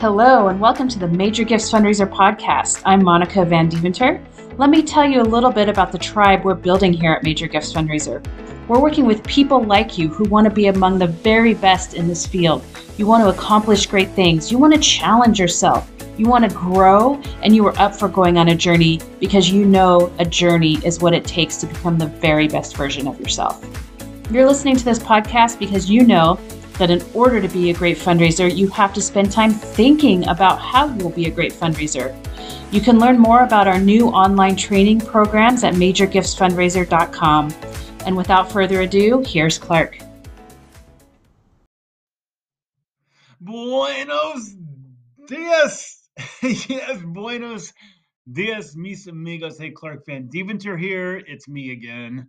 Hello, and welcome to the Major Gifts Fundraiser podcast. I'm Monica Van Deventer. Let me tell you a little bit about the tribe we're building here at Major Gifts Fundraiser. We're working with people like you who want to be among the very best in this field. You want to accomplish great things, you want to challenge yourself, you want to grow, and you are up for going on a journey because you know a journey is what it takes to become the very best version of yourself. You're listening to this podcast because you know that in order to be a great fundraiser, you have to spend time thinking about how you'll be a great fundraiser. You can learn more about our new online training programs at majorgiftsfundraiser.com. And without further ado, here's Clark. Buenos dias. yes, buenos dias, mis amigos. Hey, Clark Van Deventer here. It's me again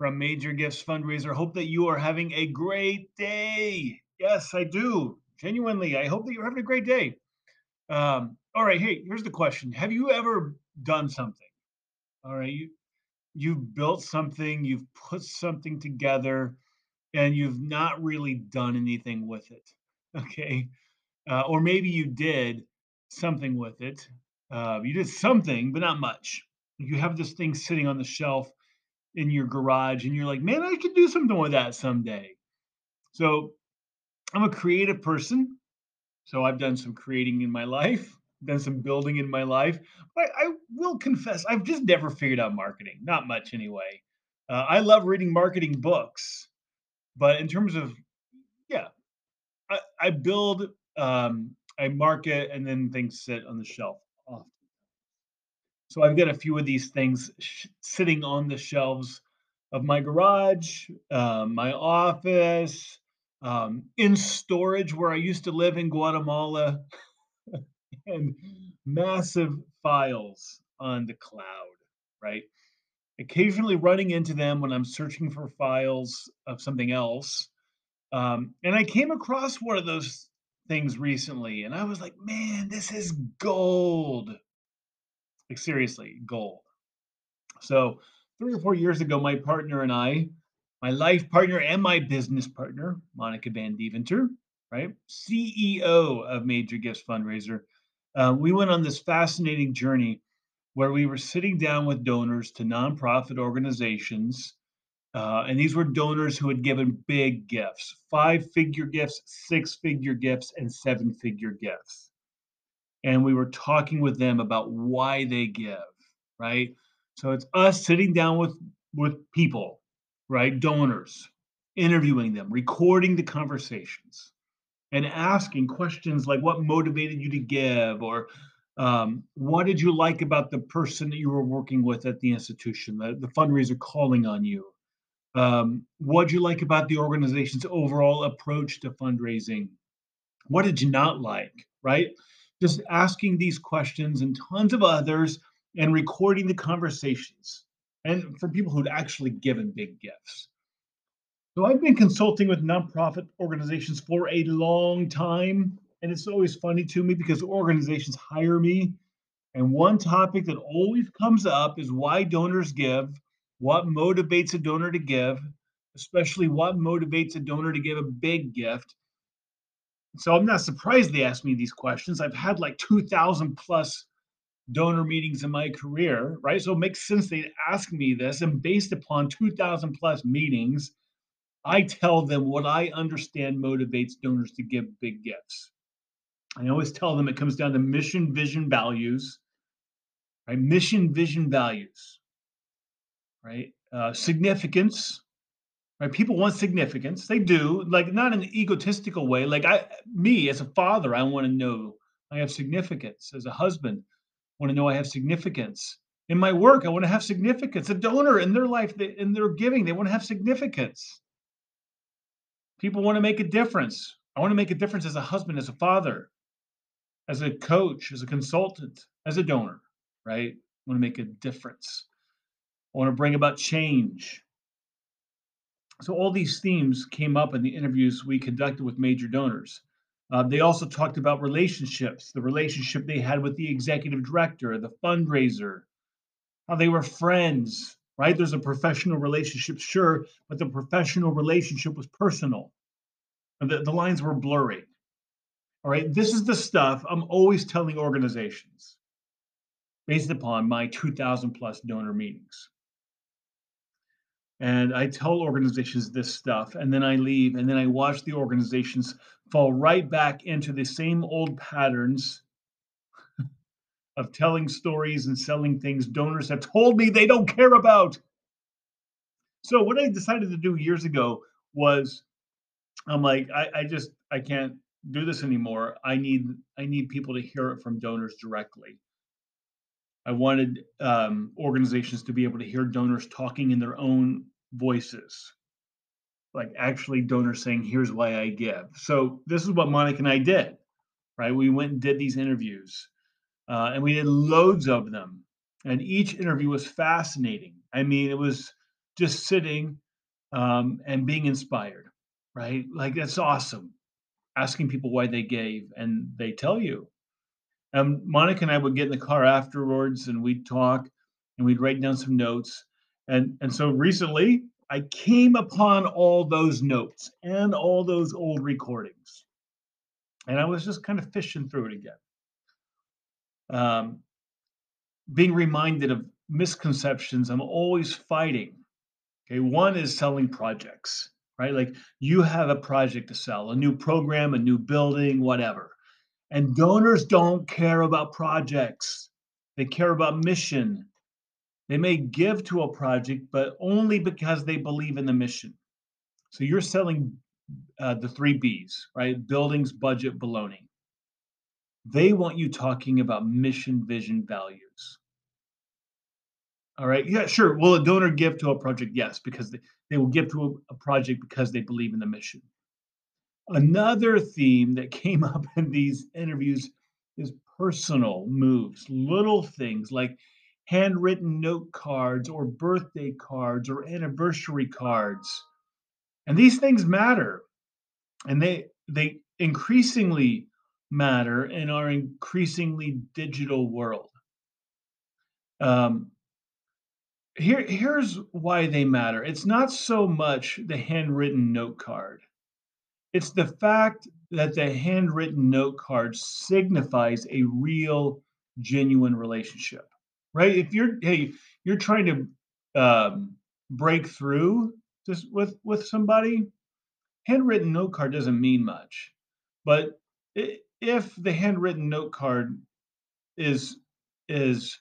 from Major Gifts Fundraiser. Hope that you are having a great day. Yes, I do. Genuinely, I hope that you're having a great day. Um, all right, hey, here's the question. Have you ever done something? All right, you you've built something, you've put something together, and you've not really done anything with it. Okay. Uh, or maybe you did something with it. Uh, you did something, but not much. You have this thing sitting on the shelf in your garage and you're like, man, I could do something with that someday. So I'm a creative person. So I've done some creating in my life, done some building in my life. But I, will confess, I've just never figured out marketing, not much anyway. Uh, I love reading marketing books, but in terms of, yeah, I, I build, um, I market, and then things sit on the shelf. So I've got a few of these things sh- sitting on the shelves of my garage, uh, my office, um, in storage where I used to live in Guatemala, and massive files on the cloud, right? Occasionally running into them when I'm searching for files of something else. Um, and I came across one of those things recently, and I was like, man, this is gold like seriously, gold. So three or four years ago, my partner and I, my life partner and my business partner, Monica Van Deventer, right, CEO of Major Gifts Fundraiser, uh, we went on this fascinating journey where we were sitting down with donors to nonprofit organizations. Uh, and these were donors who had given big gifts five figure gifts, six figure gifts, and seven figure gifts and we were talking with them about why they give, right? So it's us sitting down with with people, right? Donors, interviewing them, recording the conversations, and asking questions like what motivated you to give or um, what did you like about the person that you were working with at the institution, the, the fundraiser calling on you? Um, what did you like about the organization's overall approach to fundraising? What did you not like, right? Just asking these questions and tons of others and recording the conversations and for people who'd actually given big gifts. So I've been consulting with nonprofit organizations for a long time. And it's always funny to me because organizations hire me. And one topic that always comes up is why donors give, what motivates a donor to give, especially what motivates a donor to give a big gift, so I'm not surprised they asked me these questions. I've had like 2,000 plus donor meetings in my career, right? So it makes sense they ask me this. And based upon 2,000 plus meetings, I tell them what I understand motivates donors to give big gifts. I always tell them it comes down to mission, vision, values, right? Mission, vision, values, right? Uh, significance, right? People want significance. They do like not in an egotistical way. Like i me as a father i want to know i have significance. As a husband I want to know i have significance. In my work i want to have significance. A donor in their life they, in their giving they want to have significance. People want to make a difference. I want to make a difference as a husband as a father as a coach as a consultant as a donor right? I want to make a difference. I want to bring about change so all these themes came up in the interviews we conducted with major donors. Uh, they also talked about relationships, the relationship they had with the executive director, the fundraiser, how they were friends, right? There's a professional relationship, sure, but the professional relationship was personal. The, the lines were blurry. All right. This is the stuff I'm always telling organizations based upon my 2000 plus donor meetings. And I tell organizations this stuff, and then I leave, and then I watch the organizations fall right back into the same old patterns of telling stories and selling things donors have told me they don't care about. So, what I decided to do years ago was I'm like, I, I just I can't do this anymore. I need I need people to hear it from donors directly. I wanted um, organizations to be able to hear donors talking in their own voices, like actually donors saying, "Here's why I give." So this is what Monica and I did, right? We went and did these interviews, uh, and we did loads of them, and each interview was fascinating. I mean, it was just sitting um, and being inspired, right? Like that's awesome. Asking people why they gave, and they tell you. And Monica and I would get in the car afterwards, and we'd talk, and we'd write down some notes. And and so recently, I came upon all those notes and all those old recordings, and I was just kind of fishing through it again, um, being reminded of misconceptions I'm always fighting Okay, one is selling projects, right? Like you have a project to sell, a new program, a new building, whatever. And donors don't care about projects, they care about mission. They may give to a project, but only because they believe in the mission. So you're selling uh, the three B's, right? Buildings, budget, baloney. They want you talking about mission, vision, values. All right. Yeah, sure. Will a donor give to a project? Yes, because they, they will give to a, a project because they believe in the mission. Another theme that came up in these interviews is personal moves, little things like handwritten note cards or birthday cards or anniversary cards. And these things matter. And they they increasingly matter in our increasingly digital world. Um, here here's why they matter. It's not so much the handwritten note card. It's the fact that the handwritten note card signifies a real genuine relationship. Right? If you're hey, you're trying to um, break through just with with somebody, handwritten note card doesn't mean much. But if the handwritten note card is is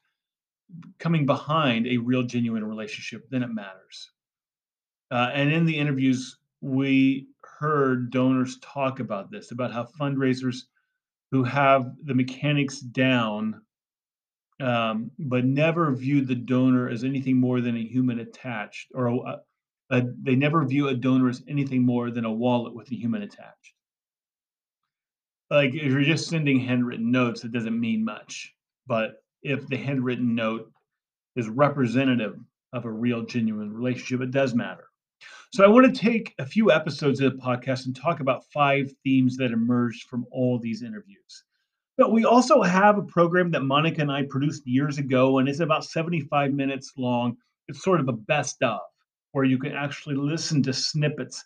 coming behind a real genuine relationship, then it matters. Uh, and in the interviews, we heard donors talk about this, about how fundraisers who have the mechanics down, um, but never view the donor as anything more than a human attached, or a, a, they never view a donor as anything more than a wallet with a human attached. Like if you're just sending handwritten notes, it doesn't mean much. But if the handwritten note is representative of a real, genuine relationship. It does matter. So I want to take a few episodes of the podcast and talk about five themes that emerged from all these interviews. But we also have a program that Monica and I produced years ago, and it's about 75 minutes long. It's sort of a best of, where you can actually listen to snippets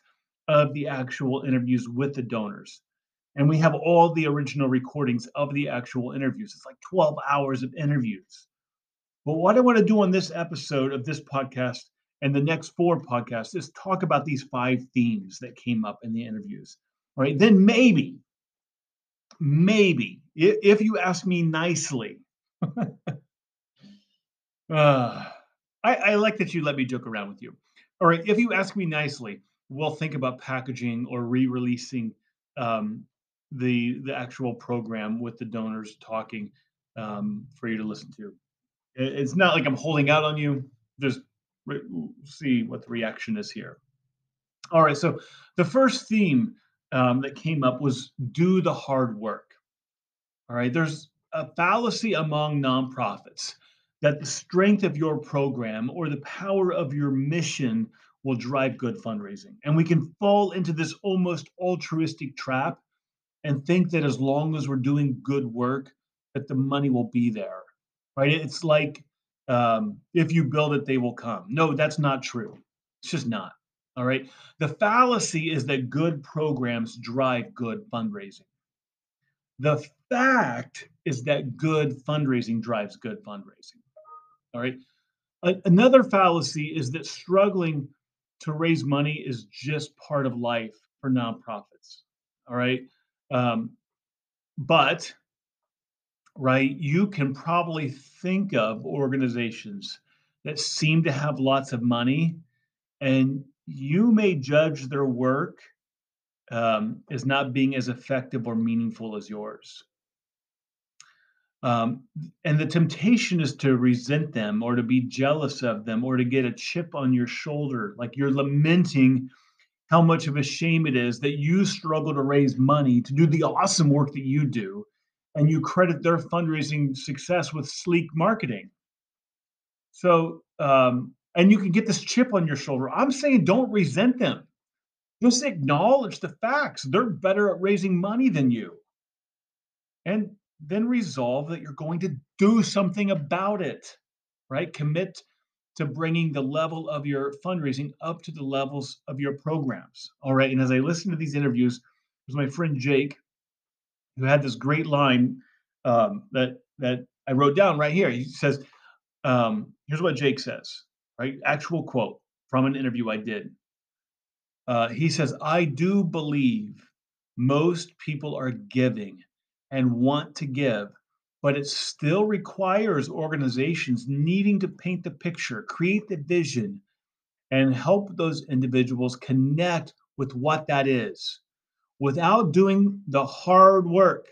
of the actual interviews with the donors. And we have all the original recordings of the actual interviews. It's like 12 hours of interviews. But what I want to do on this episode of this podcast and the next four podcasts is talk about these five themes that came up in the interviews. All right. Then maybe, maybe, if you ask me nicely, uh, I, I like that you let me joke around with you. All right. If you ask me nicely, we'll think about packaging or re-releasing um, the the actual program with the donors talking um, for you to listen to. It's not like I'm holding out on you. Just re- see what the reaction is here. All right. So the first theme um, that came up was do the hard work. All right. There's a fallacy among nonprofits that the strength of your program or the power of your mission will drive good fundraising. And we can fall into this almost altruistic trap and think that as long as we're doing good work, that the money will be there, right? It's like um, if you build it, they will come. No, that's not true. It's just not. All right. The fallacy is that good programs drive good fundraising. The fact is that good fundraising drives good fundraising. All right. Another fallacy is that struggling to raise money is just part of life for nonprofits. All right. Um, but, right, you can probably think of organizations that seem to have lots of money, and you may judge their work um, as not being as effective or meaningful as yours. Um, and the temptation is to resent them or to be jealous of them or to get a chip on your shoulder, like you're lamenting how much of a shame it is that you struggle to raise money to do the awesome work that you do, and you credit their fundraising success with sleek marketing. So, um, and you can get this chip on your shoulder. I'm saying don't resent them. Just acknowledge the facts. They're better at raising money than you. And then resolve that you're going to do something about it, right? Commit to bringing the level of your fundraising up to the levels of your programs. All right. And as I listen to these interviews, there's my friend Jake, who had this great line um, that that I wrote down right here. He says, um, "Here's what Jake says." Right, actual quote from an interview I did. Uh, he says, "I do believe most people are giving and want to give, but it still requires organizations needing to paint the picture, create the vision, and help those individuals connect with what that is without doing the hard work.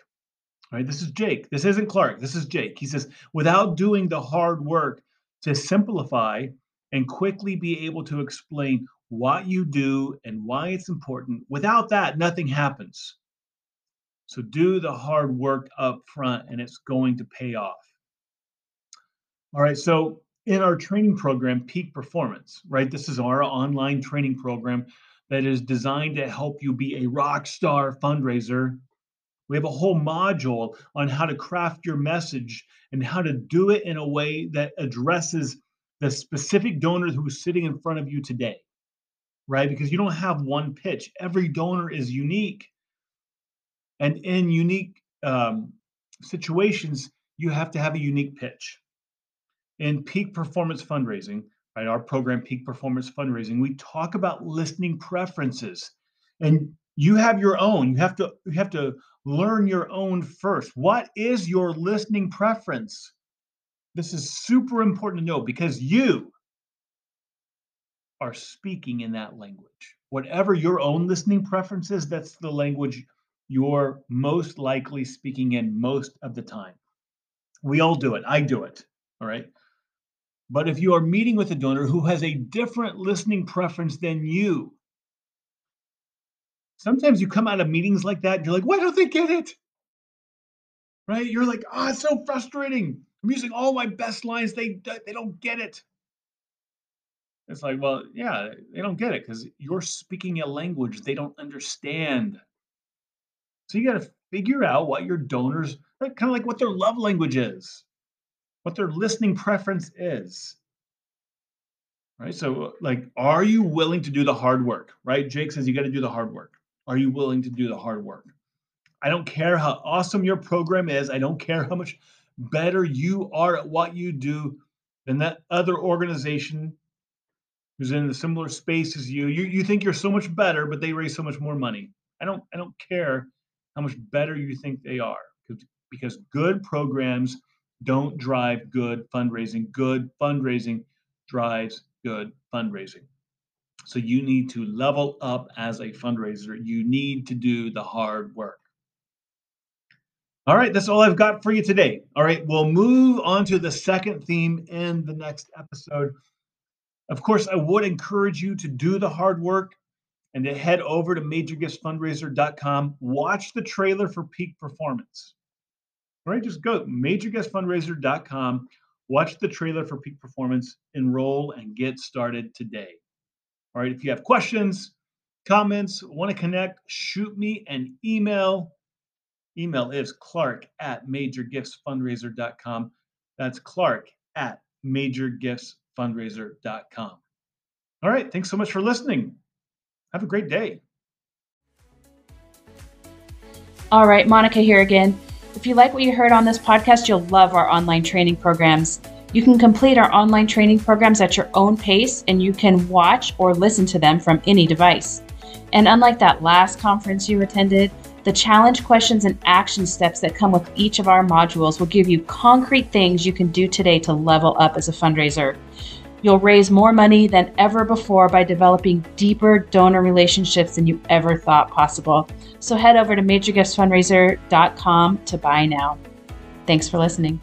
Right? This is Jake. This isn't Clark. This is Jake. He says, without doing the hard work to simplify and quickly be able to explain what you do and why it's important, without that, nothing happens. So do the hard work up front and it's going to pay off. All right. So in our training program, Peak Performance, right? This is our online training program that is designed to help you be a rock star fundraiser. We have a whole module on how to craft your message and how to do it in a way that addresses the specific donor who's sitting in front of you today, right? Because you don't have one pitch, every donor is unique. And in unique um, situations, you have to have a unique pitch. In peak performance fundraising, right, our program, Peak Performance Fundraising, we talk about listening preferences. And you have your own. You have to you have to learn your own first. What is your listening preference? This is super important to know because you are speaking in that language. Whatever your own listening preference is, that's the language you're most likely speaking in most of the time. We all do it. I do it. All right. But if you are meeting with a donor who has a different listening preference than you, sometimes you come out of meetings like that and you're like, why don't they get it? Right? You're like, oh, it's so frustrating. I'm using all my best lines. They they don't get it. It's like, well, yeah, they don't get it because you're speaking a language they don't understand. So you got to figure out what your donors, like, kind of like what their love language is, what their listening preference is. Right. So, like, are you willing to do the hard work? Right. Jake says you got to do the hard work. Are you willing to do the hard work? I don't care how awesome your program is. I don't care how much better you are at what you do than that other organization who's in a similar space as you. You you think you're so much better, but they raise so much more money. I don't I don't care how much better you think they are. Because good programs don't drive good fundraising. Good fundraising drives good fundraising. So you need to level up as a fundraiser. You need to do the hard work. All right, that's all I've got for you today. All right, we'll move on to the second theme in the next episode. Of course, I would encourage you to do the hard work and to head over to majorgiftsfundraiser.com. Watch the trailer for peak performance. All right, just go majorgiftsfundraiser.com, Watch the trailer for peak performance, enroll, and get started today. All right, if you have questions, comments, want to connect, shoot me an email. Email is clark at majorgiftsfundraiser.com. That's clark at majorgiftsfundraiser.com. All right, thanks so much for listening. Have a great day. All right, Monica here again. If you like what you heard on this podcast, you'll love our online training programs. You can complete our online training programs at your own pace, and you can watch or listen to them from any device. And unlike that last conference you attended, the challenge questions and action steps that come with each of our modules will give you concrete things you can do today to level up as a fundraiser. You'll raise more money than ever before by developing deeper donor relationships than you ever thought possible. So head over to majorgiftsfundraiser.com to buy now. Thanks for listening.